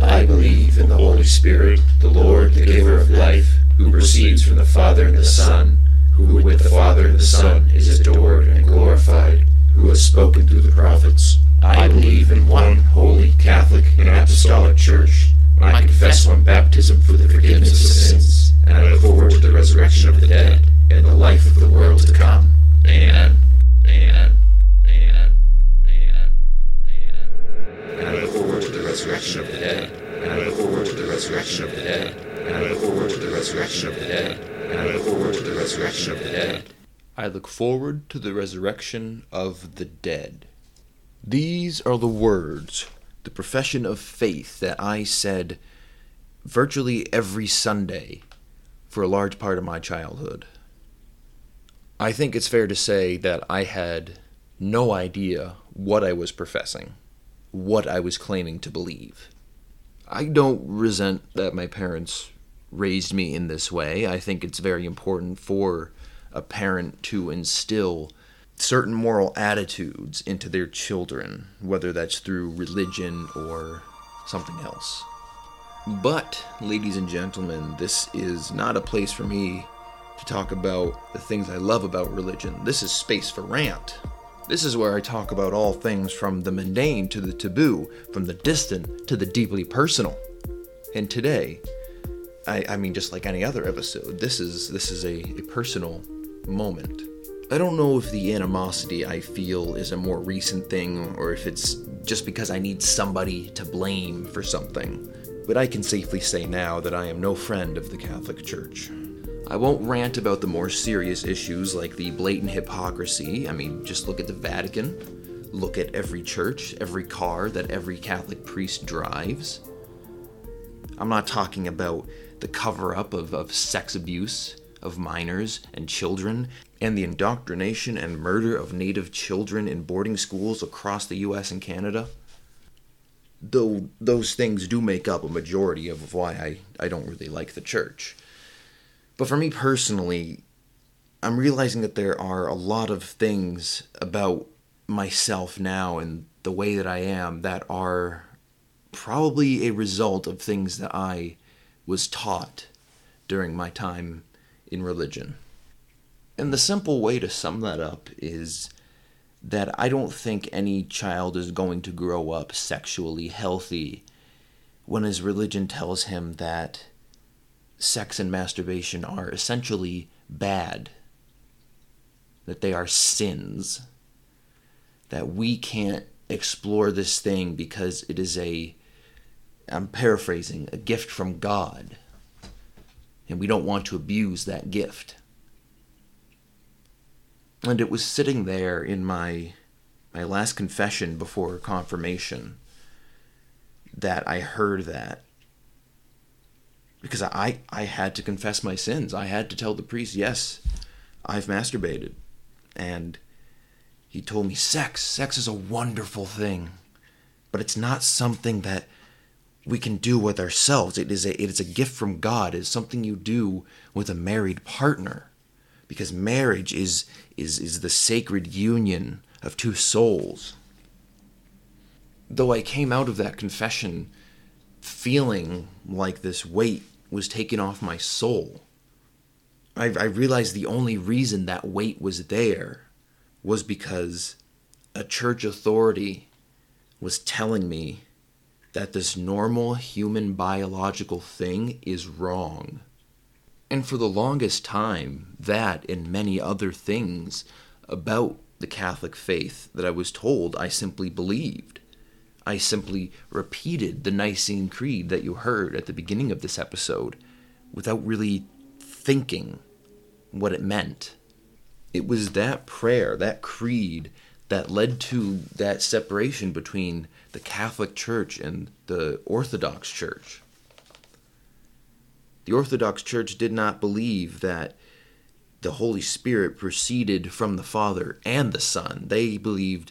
I believe in the Holy Spirit, the Lord, the giver of life, who proceeds from the Father and the Son, who with the Father and the Son is adored and glorified, who has spoken through the prophets. I believe in one holy, Catholic, and Apostolic Church. I confess one baptism for the forgiveness of sins, and I look forward to the resurrection of the dead and the life of the world to come. Amen. Amen. Amen. Amen. Amen. And I look forward to the resurrection of the dead. And I look forward to the resurrection of the dead. And I look forward to the resurrection of the dead. And I look forward to the resurrection of the dead. I look forward to the resurrection of the dead. These are the words, the profession of faith that I said virtually every Sunday for a large part of my childhood. I think it's fair to say that I had no idea what I was professing, what I was claiming to believe. I don't resent that my parents raised me in this way. I think it's very important for a parent to instill certain moral attitudes into their children, whether that's through religion or something else. But, ladies and gentlemen, this is not a place for me to talk about the things I love about religion. This is space for rant. This is where I talk about all things from the mundane to the taboo, from the distant to the deeply personal. And today, I, I mean, just like any other episode, this is this is a, a personal moment. I don't know if the animosity I feel is a more recent thing or if it's just because I need somebody to blame for something, but I can safely say now that I am no friend of the Catholic Church. I won't rant about the more serious issues like the blatant hypocrisy. I mean, just look at the Vatican, look at every church, every car that every Catholic priest drives. I'm not talking about the cover up of, of sex abuse of minors and children and the indoctrination and murder of native children in boarding schools across the US and Canada. Though those things do make up a majority of why I, I don't really like the church. But for me personally, I'm realizing that there are a lot of things about myself now and the way that I am that are probably a result of things that I was taught during my time in religion. And the simple way to sum that up is that I don't think any child is going to grow up sexually healthy when his religion tells him that sex and masturbation are essentially bad, that they are sins, that we can't explore this thing because it is a, I'm paraphrasing, a gift from God, and we don't want to abuse that gift. And it was sitting there in my my last confession before confirmation that I heard that because I I had to confess my sins. I had to tell the priest, "Yes, I've masturbated." And he told me, "Sex, sex is a wonderful thing, but it's not something that we can do with ourselves. It is a it is a gift from God. It is something you do with a married partner." Because marriage is is is the sacred union of two souls. Though I came out of that confession feeling like this weight was taken off my soul. I, I realized the only reason that weight was there was because a church authority was telling me that this normal human biological thing is wrong. And for the longest time, that and many other things about the Catholic faith that I was told I simply believed. I simply repeated the Nicene Creed that you heard at the beginning of this episode without really thinking what it meant. It was that prayer, that creed, that led to that separation between the Catholic Church and the Orthodox Church. The Orthodox Church did not believe that the Holy Spirit proceeded from the Father and the Son. They believed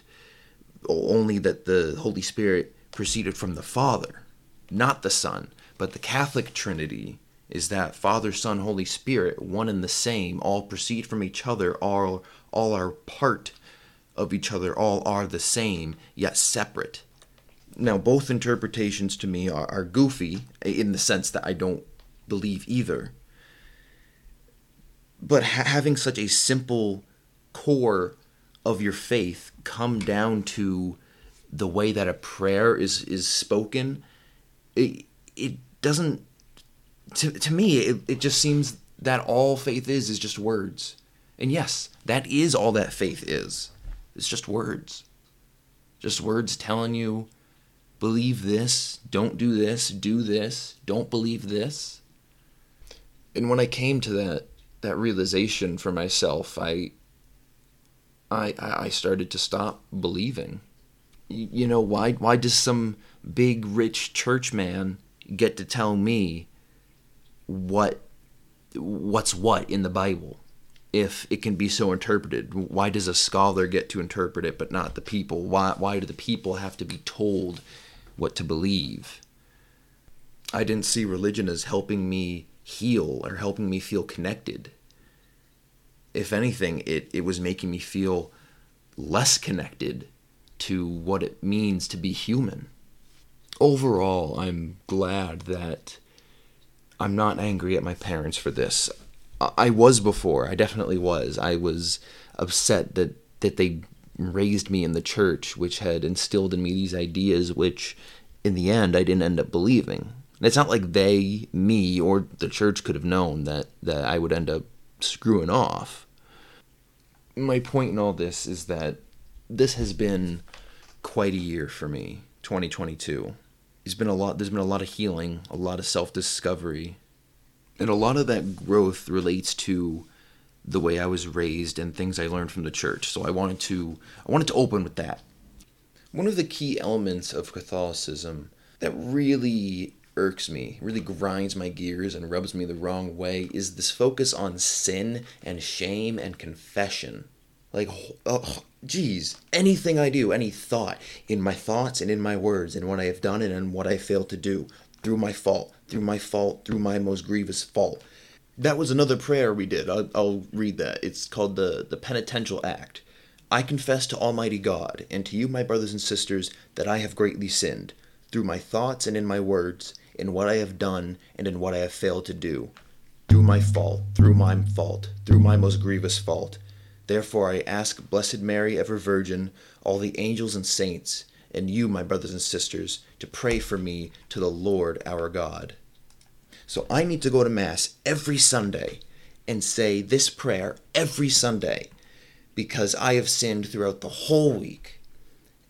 only that the Holy Spirit proceeded from the Father, not the Son. But the Catholic Trinity is that Father, Son, Holy Spirit, one and the same, all proceed from each other, all, all are part of each other, all are the same, yet separate. Now, both interpretations to me are, are goofy in the sense that I don't believe either. But ha- having such a simple core of your faith come down to the way that a prayer is is spoken it it doesn't to, to me it, it just seems that all faith is is just words. And yes that is all that faith is it's just words just words telling you believe this don't do this do this don't believe this and when i came to that that realization for myself, I I I started to stop believing. You know why? Why does some big rich church man get to tell me what what's what in the Bible? If it can be so interpreted, why does a scholar get to interpret it but not the people? Why why do the people have to be told what to believe? I didn't see religion as helping me heal or helping me feel connected. If anything, it, it was making me feel less connected to what it means to be human. Overall, I'm glad that I'm not angry at my parents for this. I was before, I definitely was. I was upset that, that they raised me in the church, which had instilled in me these ideas, which in the end I didn't end up believing. And it's not like they, me, or the church could have known that, that I would end up screwing off. My point in all this is that this has been quite a year for me, 2022. There's been a lot there's been a lot of healing, a lot of self-discovery, and a lot of that growth relates to the way I was raised and things I learned from the church. So I wanted to I wanted to open with that. One of the key elements of Catholicism that really irks me, really grinds my gears and rubs me the wrong way is this focus on sin and shame and confession. Like, oh, geez, anything I do, any thought, in my thoughts and in my words, and what I have done and in what I failed to do, through my fault, through my fault, through my most grievous fault. That was another prayer we did. I'll, I'll read that. It's called the, the Penitential Act. I confess to Almighty God and to you, my brothers and sisters, that I have greatly sinned, through my thoughts and in my words, in what I have done and in what I have failed to do, through my fault, through my fault, through my most grievous fault. Therefore I ask Blessed Mary, ever Virgin, all the angels and saints, and you, my brothers and sisters, to pray for me to the Lord our God. So I need to go to Mass every Sunday and say this prayer every Sunday because I have sinned throughout the whole week.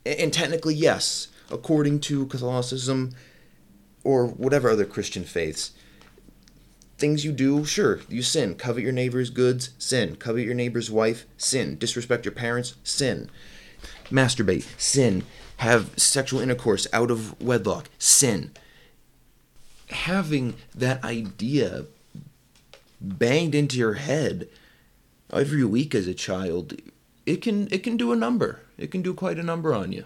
And technically, yes, according to Catholicism, or whatever other Christian faiths, things you do, sure, you sin. Covet your neighbor's goods, sin. Covet your neighbor's wife, sin. Disrespect your parents, sin. Masturbate, sin. Have sexual intercourse out of wedlock, sin. Having that idea banged into your head every week as a child, it can it can do a number. It can do quite a number on you.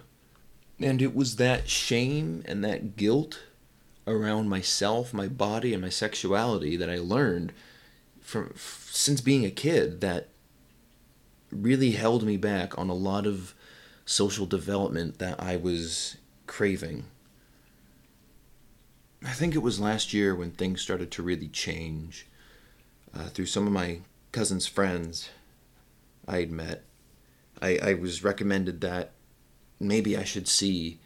And it was that shame and that guilt around myself, my body, and my sexuality that I learned from since being a kid that really held me back on a lot of social development that I was craving. I think it was last year when things started to really change. Uh, through some of my cousin's friends I had met, I, I was recommended that maybe I should see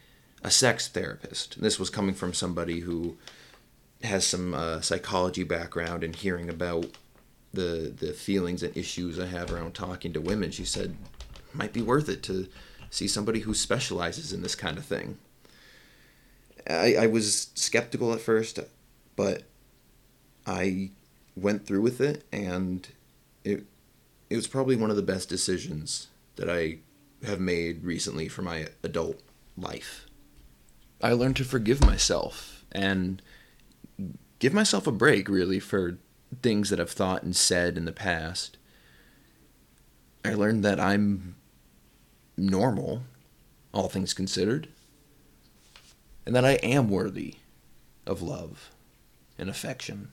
a sex therapist. This was coming from somebody who has some uh, psychology background and hearing about the the feelings and issues I have around talking to women. She said, might be worth it to see somebody who specializes in this kind of thing. I, I was skeptical at first, but I went through with it, and it it was probably one of the best decisions that I have made recently for my adult life. I learned to forgive myself and give myself a break, really, for things that I've thought and said in the past. I learned that I'm normal, all things considered, and that I am worthy of love and affection,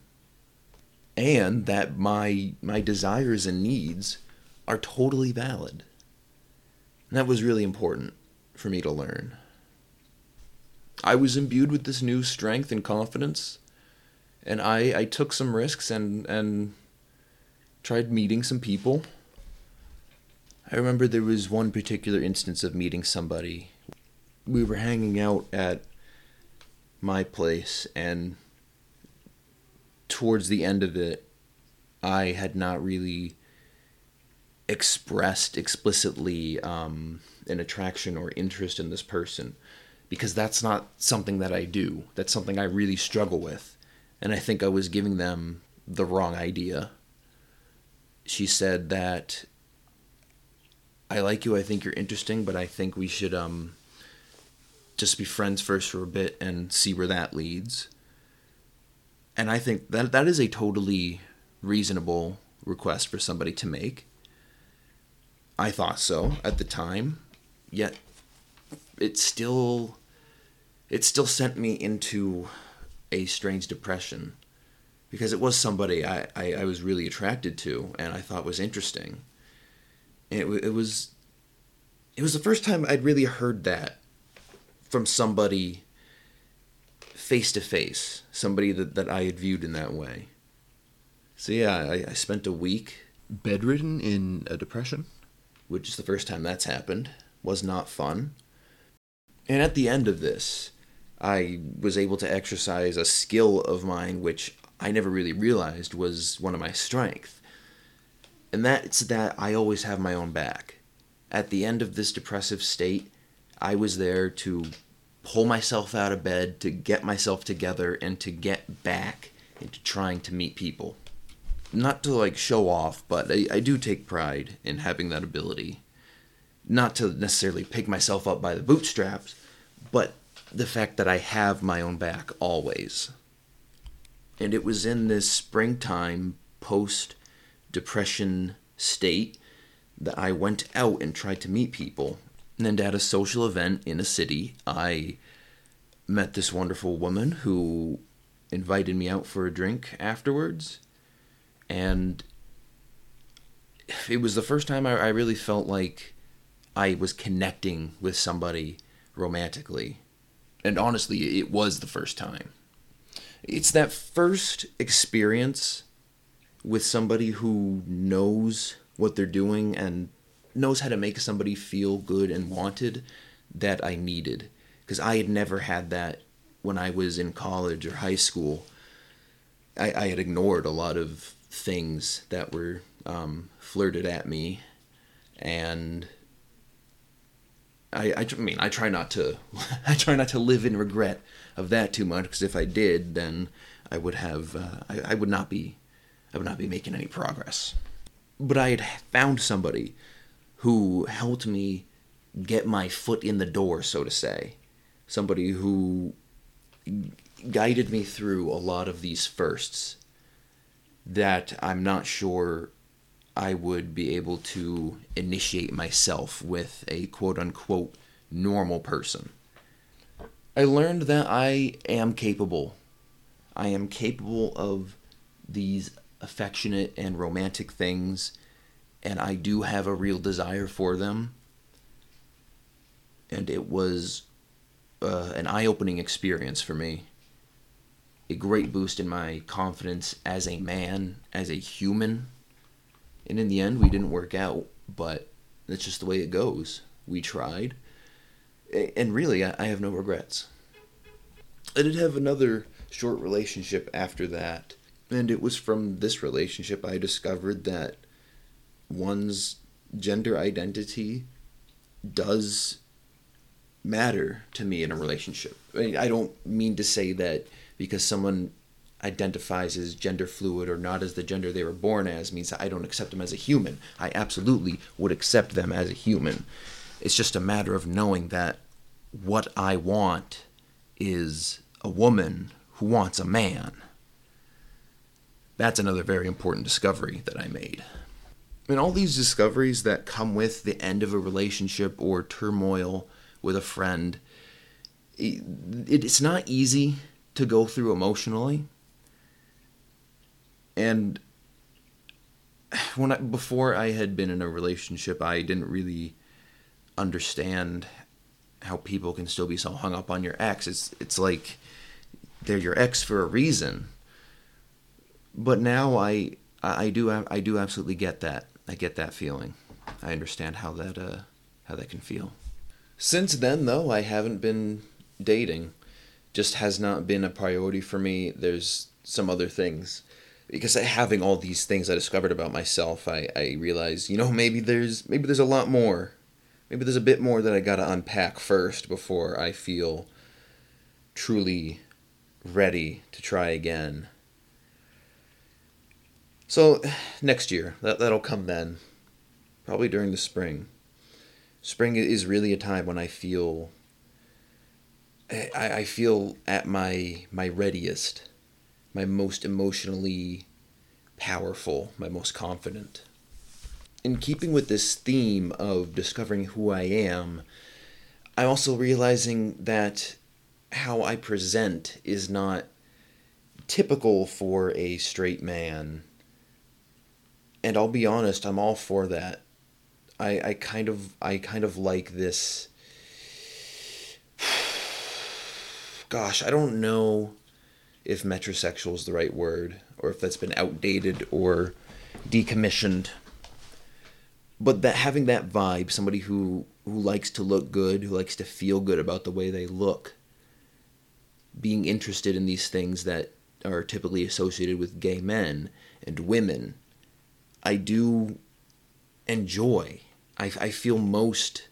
and that my my desires and needs are totally valid. And that was really important for me to learn. I was imbued with this new strength and confidence, and I, I took some risks and, and tried meeting some people. I remember there was one particular instance of meeting somebody. We were hanging out at my place, and towards the end of it, I had not really expressed explicitly um, an attraction or interest in this person because that's not something that I do. That's something I really struggle with. And I think I was giving them the wrong idea. She said that I like you, I think you're interesting, but I think we should um just be friends first for a bit and see where that leads. And I think that that is a totally reasonable request for somebody to make. I thought so at the time, yet it still it still sent me into a strange depression because it was somebody I, I, I was really attracted to and I thought was interesting. It, it was it was the first time I'd really heard that from somebody face to face, somebody that, that I had viewed in that way. So yeah, I, I spent a week bedridden in a depression which is the first time that's happened, was not fun. And at the end of this, I was able to exercise a skill of mine which I never really realized was one of my strengths. And that's that I always have my own back. At the end of this depressive state, I was there to pull myself out of bed, to get myself together, and to get back into trying to meet people not to like show off, but I, I do take pride in having that ability. Not to necessarily pick myself up by the bootstraps, but the fact that I have my own back always. And it was in this springtime post depression state that I went out and tried to meet people. And at a social event in a city, I met this wonderful woman who invited me out for a drink afterwards and it was the first time I, I really felt like I was connecting with somebody romantically. And honestly, it was the first time. It's that first experience with somebody who knows what they're doing and knows how to make somebody feel good and wanted that I needed. Because I had never had that when I was in college or high school. I, I had ignored a lot of things that were um, flirted at me, and I, I, mean I try not to I try not to live in regret of that too much because if I did, then I would have uh, I, I would not be I would not be making any progress. But I had found somebody who helped me get my foot in the door, so to say. Somebody who guided me through a lot of these firsts that I'm not sure I would be able to initiate myself with a quote unquote normal person. I learned that I am capable. I am capable of these affectionate and romantic things, and I do have a real desire for them. And it was uh, an eye opening experience for me a great boost in my confidence as a man, as a human. And in the end, we didn't work out, but that's just the way it goes. We tried. And really, I have no regrets. I did have another short relationship after that, and it was from this relationship I discovered that one's gender identity does matter to me in a relationship. I, mean, I don't mean to say that because someone identifies as gender fluid or not as the gender they were born as means I don't accept them as a human. I absolutely would accept them as a human. It's just a matter of knowing that what I want is a woman who wants a man. That's another very important discovery that I made. And all these discoveries that come with the end of a relationship or turmoil with a friend, it's not easy to go through emotionally. And when I, before I had been in a relationship, I didn't really understand how people can still be so hung up on your ex. It's it's like they're your ex for a reason. But now I I do I do absolutely get that. I get that feeling. I understand how that uh how that can feel. Since then though, I haven't been dating. Just has not been a priority for me. There's some other things because having all these things I discovered about myself, I, I realized, you know, maybe there's maybe there's a lot more maybe there's a bit more that I got to unpack first before I feel truly ready to try again. So next year, that that'll come then, probably during the spring. Spring is really a time when I feel I, I feel at my my readiest, my most emotionally powerful, my most confident in keeping with this theme of discovering who I am, I'm also realizing that how I present is not typical for a straight man. And I'll be honest, I'm all for that. I, I kind of I kind of like this gosh, I don't know if metrosexual is the right word or if that's been outdated or decommissioned but that having that vibe, somebody who who likes to look good, who likes to feel good about the way they look, being interested in these things that are typically associated with gay men and women, I do enjoy. I, I feel most.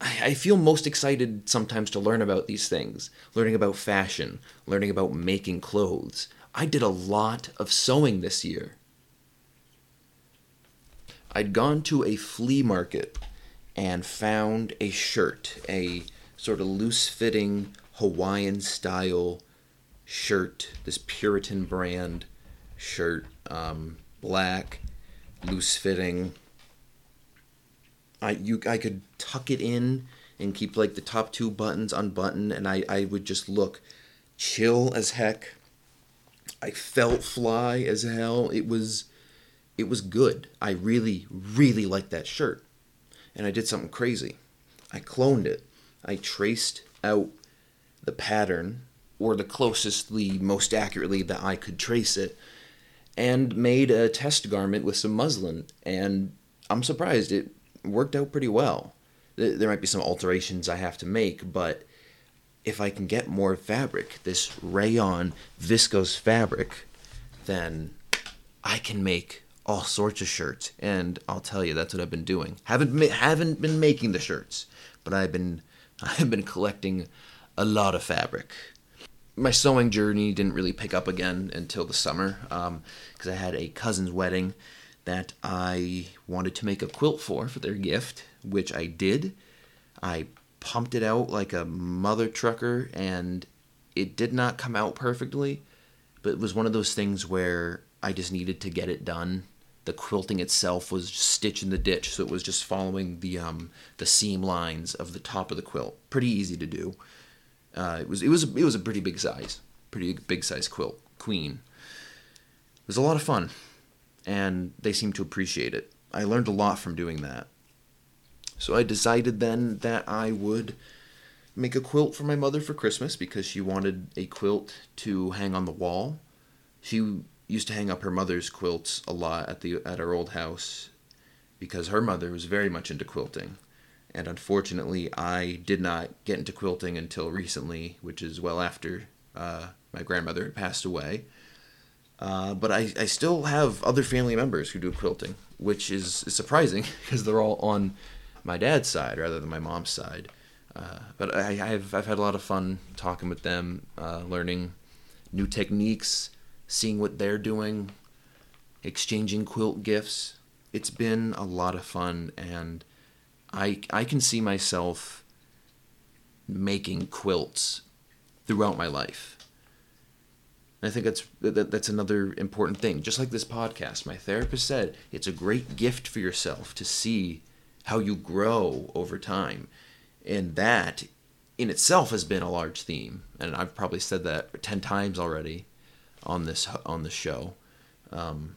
I, I feel most excited sometimes to learn about these things, learning about fashion, learning about making clothes. I did a lot of sewing this year. I'd gone to a flea market and found a shirt, a sort of loose fitting Hawaiian style shirt, this Puritan brand shirt, um, black, loose fitting. I you I could tuck it in and keep like the top two buttons unbuttoned, and I I would just look chill as heck. I felt fly as hell. It was it was good. I really, really liked that shirt. And I did something crazy. I cloned it. I traced out the pattern, or the closestly, most accurately that I could trace it, and made a test garment with some muslin. And I'm surprised it worked out pretty well. There might be some alterations I have to make, but if I can get more fabric, this rayon viscose fabric, then I can make all sorts of shirts, and I'll tell you that's what I've been doing. haven't haven't been making the shirts, but I've been I've been collecting a lot of fabric. My sewing journey didn't really pick up again until the summer because um, I had a cousin's wedding that I wanted to make a quilt for for their gift, which I did. I pumped it out like a mother trucker, and it did not come out perfectly, but it was one of those things where I just needed to get it done the quilting itself was stitch in the ditch, so it was just following the um, the seam lines of the top of the quilt. Pretty easy to do. Uh, it was it was it was a pretty big size, pretty big size quilt. Queen. It was a lot of fun, and they seemed to appreciate it. I learned a lot from doing that. So I decided then that I would make a quilt for my mother for Christmas because she wanted a quilt to hang on the wall. She used to hang up her mother's quilts a lot at the at our old house because her mother was very much into quilting. And unfortunately, I did not get into quilting until recently, which is well after uh, my grandmother had passed away. Uh, but I, I still have other family members who do quilting, which is, is surprising because they're all on my dad's side rather than my mom's side. Uh, but I, I've, I've had a lot of fun talking with them, uh, learning new techniques, seeing what they're doing, exchanging quilt gifts. It's been a lot of fun, and I, I can see myself making quilts throughout my life. And I think that's that, that's another important thing. Just like this podcast, my therapist said, it's a great gift for yourself to see how you grow over time. And that in itself has been a large theme. And I've probably said that 10 times already on this on the show um,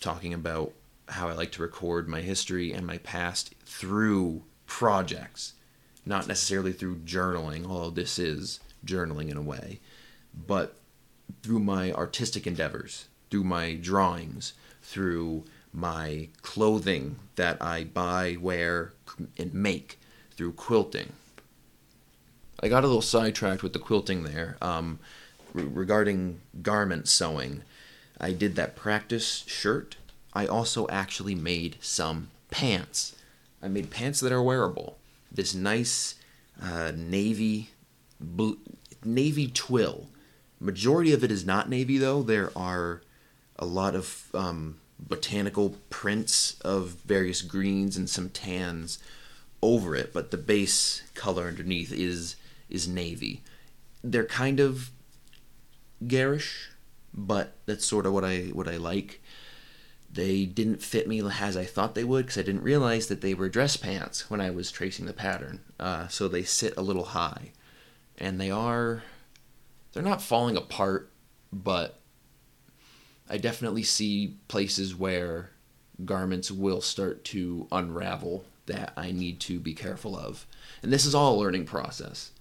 talking about how I like to record my history and my past through projects, not necessarily through journaling, although this is journaling in a way, but through my artistic endeavors, through my drawings, through my clothing that I buy, wear, and make, through quilting. I got a little sidetracked with the quilting there. Um, re- regarding garment sewing, I did that practice shirt. I also actually made some pants. I made pants that are wearable. This nice uh, navy navy twill. Majority of it is not navy though. There are a lot of um, botanical prints of various greens and some tans over it, but the base color underneath is is navy. They're kind of garish, but that's sort of what I what I like. They didn't fit me as I thought they would because I didn't realize that they were dress pants when I was tracing the pattern. Uh, so they sit a little high, and they are they're not falling apart, but I definitely see places where garments will start to unravel that I need to be careful of. And this is all a learning process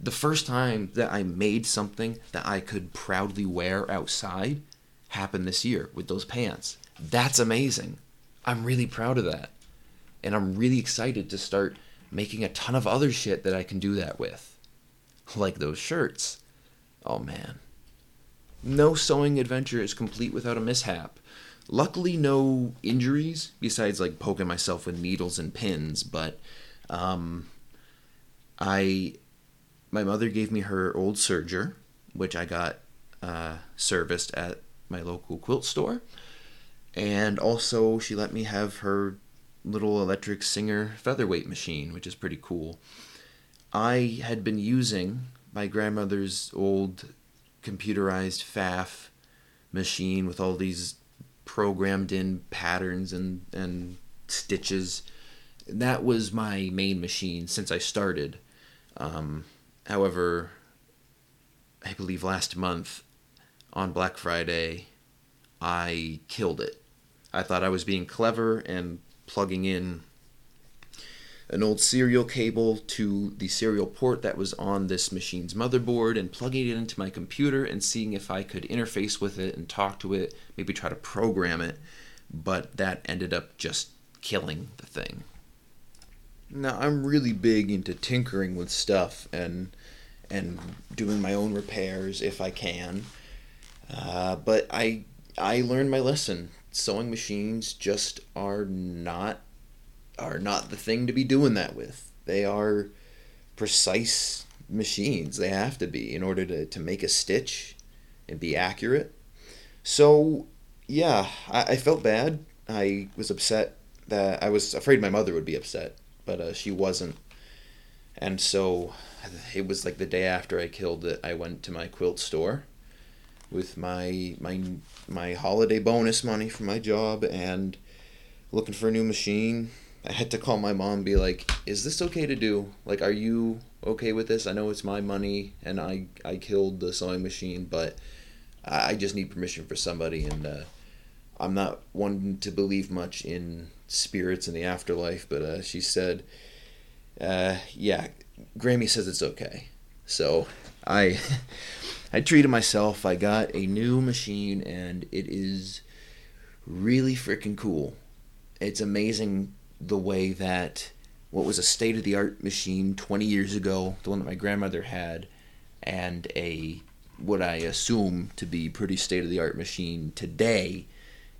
the first time that I made something that I could proudly wear outside happened this year with those pants. That's amazing. I'm really proud of that. And I'm really excited to start making a ton of other shit that I can do that with. Like those shirts. Oh man. No sewing adventure is complete without a mishap. Luckily, no injuries besides like poking myself with needles and pins, but um, I my mother gave me her old serger, which I got uh, serviced at my local quilt store. And also, she let me have her little electric Singer featherweight machine, which is pretty cool. I had been using my grandmother's old computerized Pfaff machine with all these programmed in patterns and, and stitches. That was my main machine since I started. Um, However, I believe last month on Black Friday, I killed it. I thought I was being clever and plugging in an old serial cable to the serial port that was on this machine's motherboard and plugging it into my computer and seeing if I could interface with it and talk to it, maybe try to program it. But that ended up just killing the thing. Now, I'm really big into tinkering with stuff and and doing my own repairs if I can. Uh, but I I learned my lesson. Sewing machines just are not are not the thing to be doing that with. They are precise machines. They have to be in order to, to make a stitch and be accurate. So yeah, I, I felt bad. I was upset that I was afraid my mother would be upset, but uh, she wasn't. And so it was like the day after I killed it, I went to my quilt store with my my my holiday bonus money from my job and looking for a new machine. I had to call my mom be like, "Is this okay to do? Like, are you okay with this? I know it's my money and I I killed the sewing machine, but I just need permission for somebody and uh, I'm not one to believe much in spirits in the afterlife, but uh, she said, uh, "Yeah, Grammy says it's okay. So I I treated myself. I got a new machine and it is really freaking cool. It's amazing the way that what was a state of the art machine 20 years ago, the one that my grandmother had, and a what I assume to be pretty state of the art machine today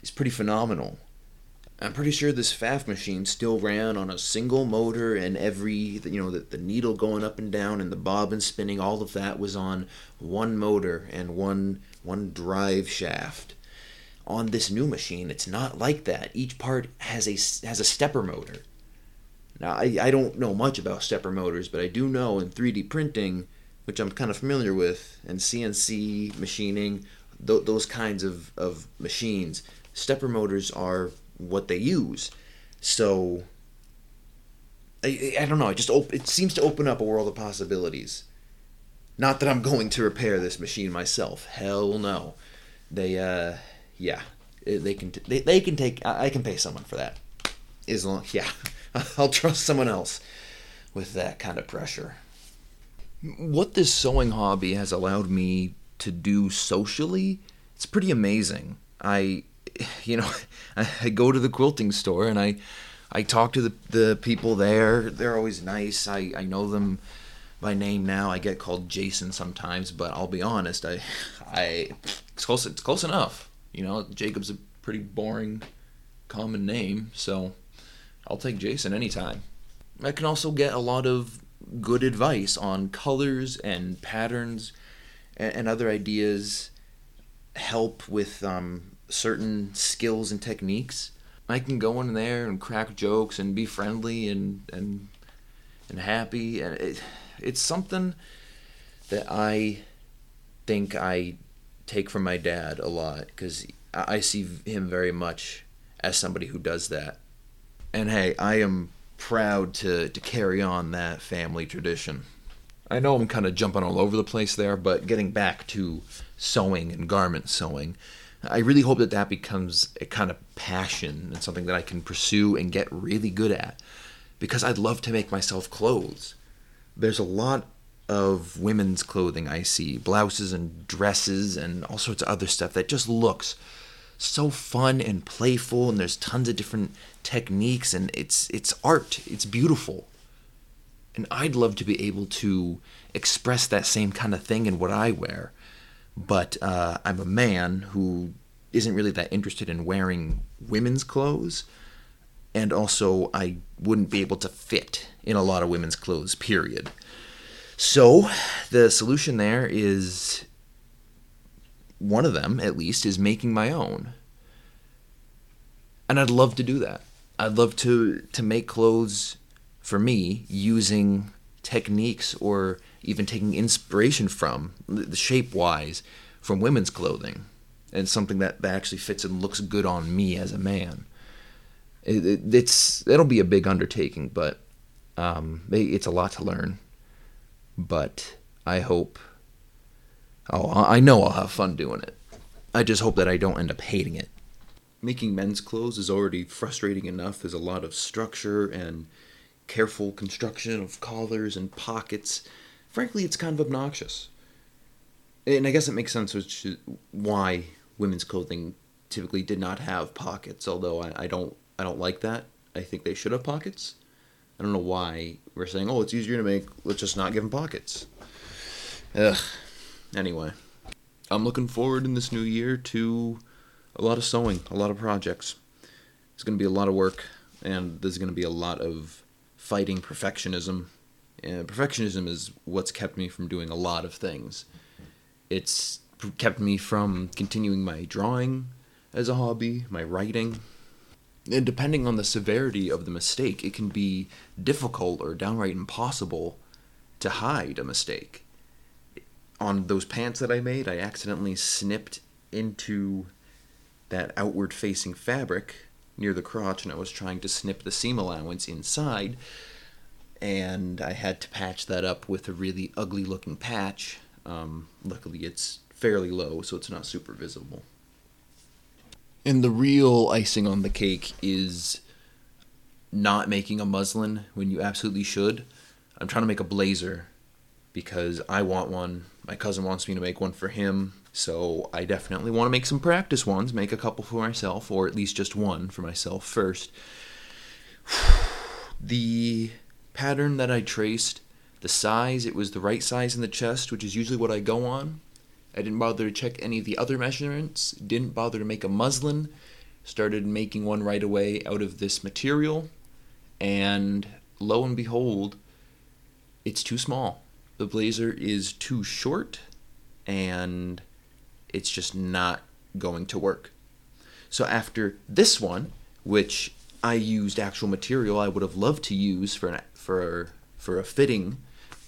is pretty phenomenal. I'm pretty sure this Pfaff machine still ran on a single motor, and every you know the, the needle going up and down and the bobbin spinning, all of that was on one motor and one one drive shaft. On this new machine, it's not like that. Each part has a has a stepper motor. Now I, I don't know much about stepper motors, but I do know in 3D printing, which I'm kind of familiar with, and CNC machining, th- those kinds of, of machines, stepper motors are what they use. So I, I don't know. It just op- it seems to open up a world of possibilities. Not that I'm going to repair this machine myself. Hell no. They uh yeah they can t- they, they can take I, I can pay someone for that. As long yeah I'll trust someone else with that kind of pressure. What this sewing hobby has allowed me to do socially, it's pretty amazing. I you know, I, go to the quilting store and I, I talk to the, the people there. They're always nice. I, I know them by name now. I get called Jason sometimes, but I'll be honest. I, I, it's close. It's close enough. You know, Jacob's a pretty boring, common name, so I'll take Jason anytime. I can also get a lot of good advice on colors and patterns and, and other ideas. Help with um, certain skills and techniques. I can go in there and crack jokes and be friendly and and and happy, and it, it's something that I think I take from my dad a lot because I see him very much as somebody who does that. And hey, I am proud to to carry on that family tradition. I know I'm kind of jumping all over the place there, but getting back to sewing and garment sewing, I really hope that that becomes a kind of passion and something that I can pursue and get really good at because I'd love to make myself clothes. There's a lot of women's clothing I see, blouses and dresses and all sorts of other stuff that just looks so fun and playful and there's tons of different techniques and it's it's art. It's beautiful. And I'd love to be able to express that same kind of thing in what I wear but uh, I'm a man who isn't really that interested in wearing women's clothes, and also I wouldn't be able to fit in a lot of women's clothes, period. So the solution there is one of them, at least, is making my own. And I'd love to do that. I'd love to, to make clothes for me using techniques or even taking inspiration from, the shape wise, from women's clothing, and something that, that actually fits and looks good on me as a man. It, it, it's it'll be a big undertaking, but um, it's a lot to learn. But I hope. Oh, I know I'll have fun doing it. I just hope that I don't end up hating it. Making men's clothes is already frustrating enough. There's a lot of structure and careful construction of collars and pockets frankly, it's kind of obnoxious. And I guess it makes sense which why women's clothing typically did not have pockets. Although I, I don't I don't like that. I think they should have pockets. I don't know why we're saying, oh, it's easier to make. Let's just not give them pockets. Ugh. Anyway, I'm looking forward in this new year to a lot of sewing, a lot of projects. It's going to be a lot of work, and there's going to be a lot of fighting perfectionism and perfectionism is what's kept me from doing a lot of things. It's kept me from continuing my drawing as a hobby, my writing. And depending on the severity of the mistake, it can be difficult or downright impossible to hide a mistake. On those pants that I made, I accidentally snipped into that outward facing fabric near the crotch and I was trying to snip the seam allowance inside and I had to patch that up with a really ugly looking patch. Um, luckily, it's fairly low, so it's not super visible. And the real icing on the cake is not making a muslin when you absolutely should. I'm trying to make a blazer because I want one. My cousin wants me to make one for him, so I definitely want to make some practice ones, make a couple for myself, or at least just one for myself first. the pattern that I traced, the size, it was the right size in the chest, which is usually what I go on. I didn't bother to check any of the other measurements, didn't bother to make a muslin, started making one right away out of this material, and lo and behold, it's too small. The blazer is too short, and it's just not going to work. So after this one, which I used actual material I would have loved to use for an, for for a fitting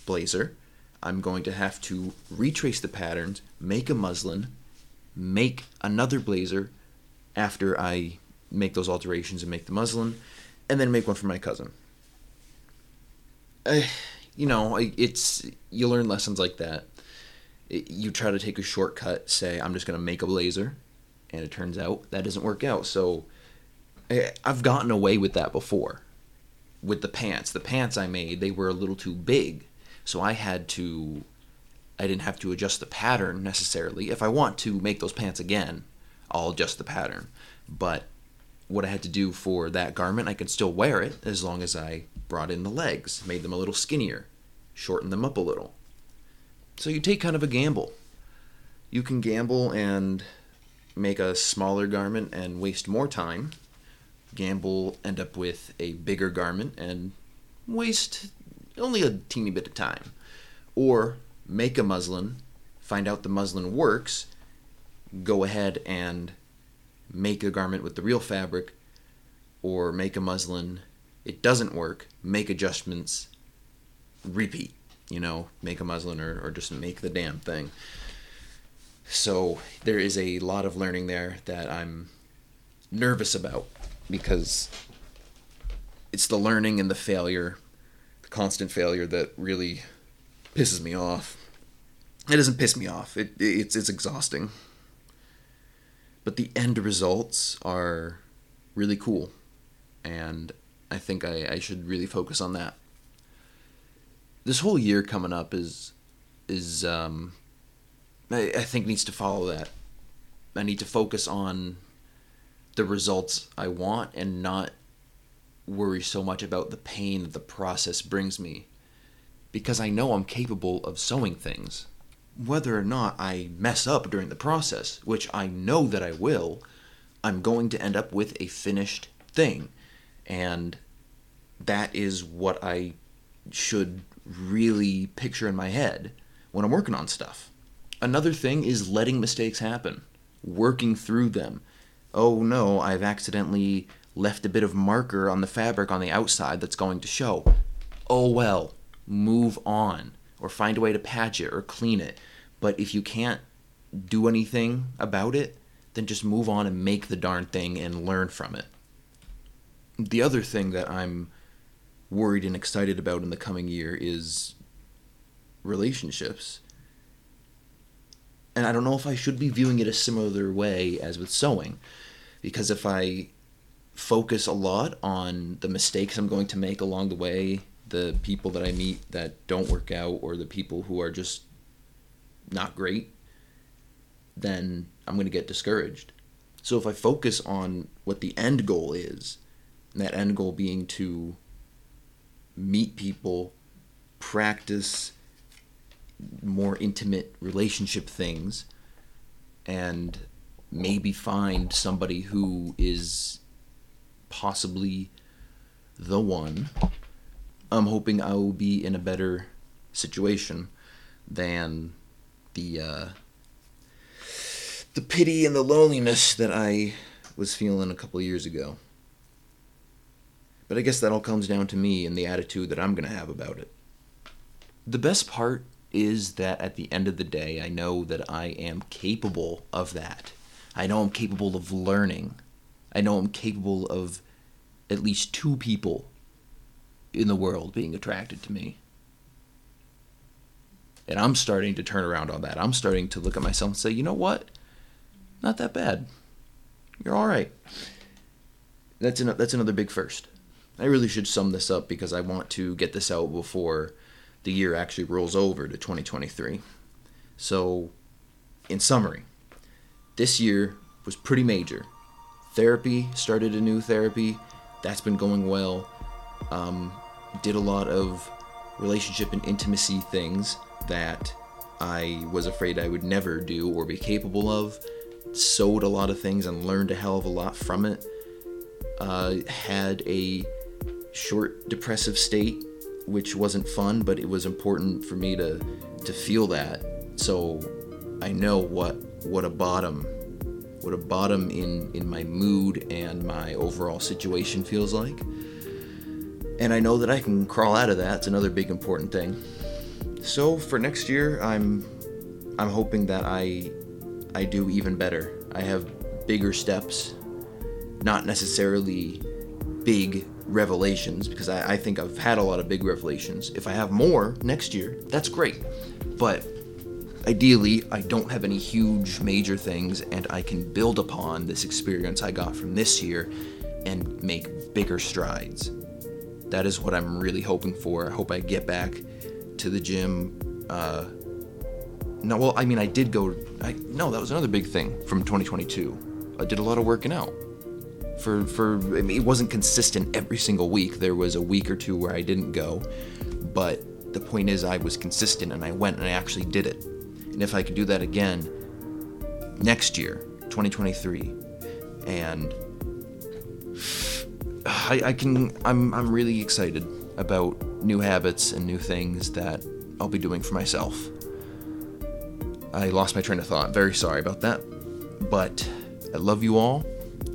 blazer, I'm going to have to retrace the patterns, make a muslin, make another blazer after I make those alterations and make the muslin, and then make one for my cousin. Uh, you know, it's you learn lessons like that. You try to take a shortcut, say I'm just going to make a blazer, and it turns out that doesn't work out. So I've gotten away with that before. With the pants, the pants I made, they were a little too big, so I had to. I didn't have to adjust the pattern necessarily. If I want to make those pants again, I'll adjust the pattern. But what I had to do for that garment, I could still wear it as long as I brought in the legs, made them a little skinnier, shortened them up a little. So you take kind of a gamble. You can gamble and make a smaller garment and waste more time. Gamble, end up with a bigger garment and waste only a teeny bit of time. Or make a muslin, find out the muslin works, go ahead and make a garment with the real fabric or make a muslin it doesn't work make adjustments repeat you know make a muslin or, or just make the damn thing. So there is a lot of learning there that i'm nervous about because it's the learning and the failure the constant failure that really pisses me off. It doesn't piss me off. It, it's it's exhausting. But the end results are really cool. And i think i, I should really focus on that this whole year coming up is is um, I, I think needs to follow that i need to focus on the results i want and not worry so much about the pain that the process brings me because i know i'm capable of sewing things whether or not I mess up during the process, which I know that I will, I'm going to end up with a finished thing. And that is what I should really picture in my head when I'm working on stuff. Another thing is letting mistakes happen, working through them. Oh no, I've accidentally left a bit of marker on the fabric on the outside that's going to show. Oh well, move on or find a way to patch it or clean it. But if you can't do anything about it, then just move on and make the darn thing and learn from it. The other thing that I'm worried and excited about in the coming year is relationships. And I don't know if I should be viewing it a similar way as with sewing, because if I focus a lot on the mistakes I'm going to make along the way the people that I meet that don't work out or the people who are just not great, then I'm going to get discouraged. So if I focus on what the end goal is, that end goal being to meet people, practice more intimate relationship things, and maybe find somebody who is possibly the one I'm hoping I will be in a better situation than the uh, the pity and the loneliness that I was feeling a couple years ago. But I guess that all comes down to me and the attitude that I'm going to have about it. The best part is that at the end of the day, I know that I am capable of that. I know I'm capable of learning. I know I'm capable of at least two people in the world being attracted to me. And I'm starting to turn around on that. I'm starting to look at myself and say, you know what? Not that bad. You're all right. That's an, that's another big first. I really should sum this up because I want to get this out before the year actually rolls over to 2023. So, in summary, this year was pretty major. Therapy started a new therapy. That's been going well. Um, did a lot of relationship and intimacy things that I was afraid I would never do or be capable of. Sewed a lot of things and learned a hell of a lot from it. Uh, had a short depressive state, which wasn't fun, but it was important for me to to feel that. So I know what what a bottom what a bottom in in my mood and my overall situation feels like. And I know that I can crawl out of that. It's another big important thing. So for next year, I'm I'm hoping that I I do even better. I have bigger steps, not necessarily big revelations, because I, I think I've had a lot of big revelations. If I have more next year, that's great. But ideally, I don't have any huge major things, and I can build upon this experience I got from this year and make bigger strides. That is what I'm really hoping for. I hope I get back to the gym. Uh, no, well, I mean, I did go. I no, that was another big thing from 2022. I did a lot of working out. For for I mean, it wasn't consistent every single week. There was a week or two where I didn't go, but the point is, I was consistent and I went and I actually did it. And if I could do that again next year, 2023, and I, I can, I'm I'm really excited about new habits and new things that I'll be doing for myself. I lost my train of thought. Very sorry about that. But I love you all.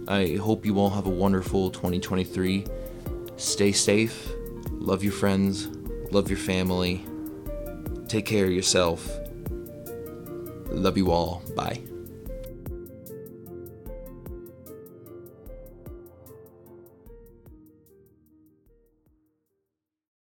I hope you all have a wonderful 2023. Stay safe. Love your friends. Love your family. Take care of yourself. Love you all. Bye.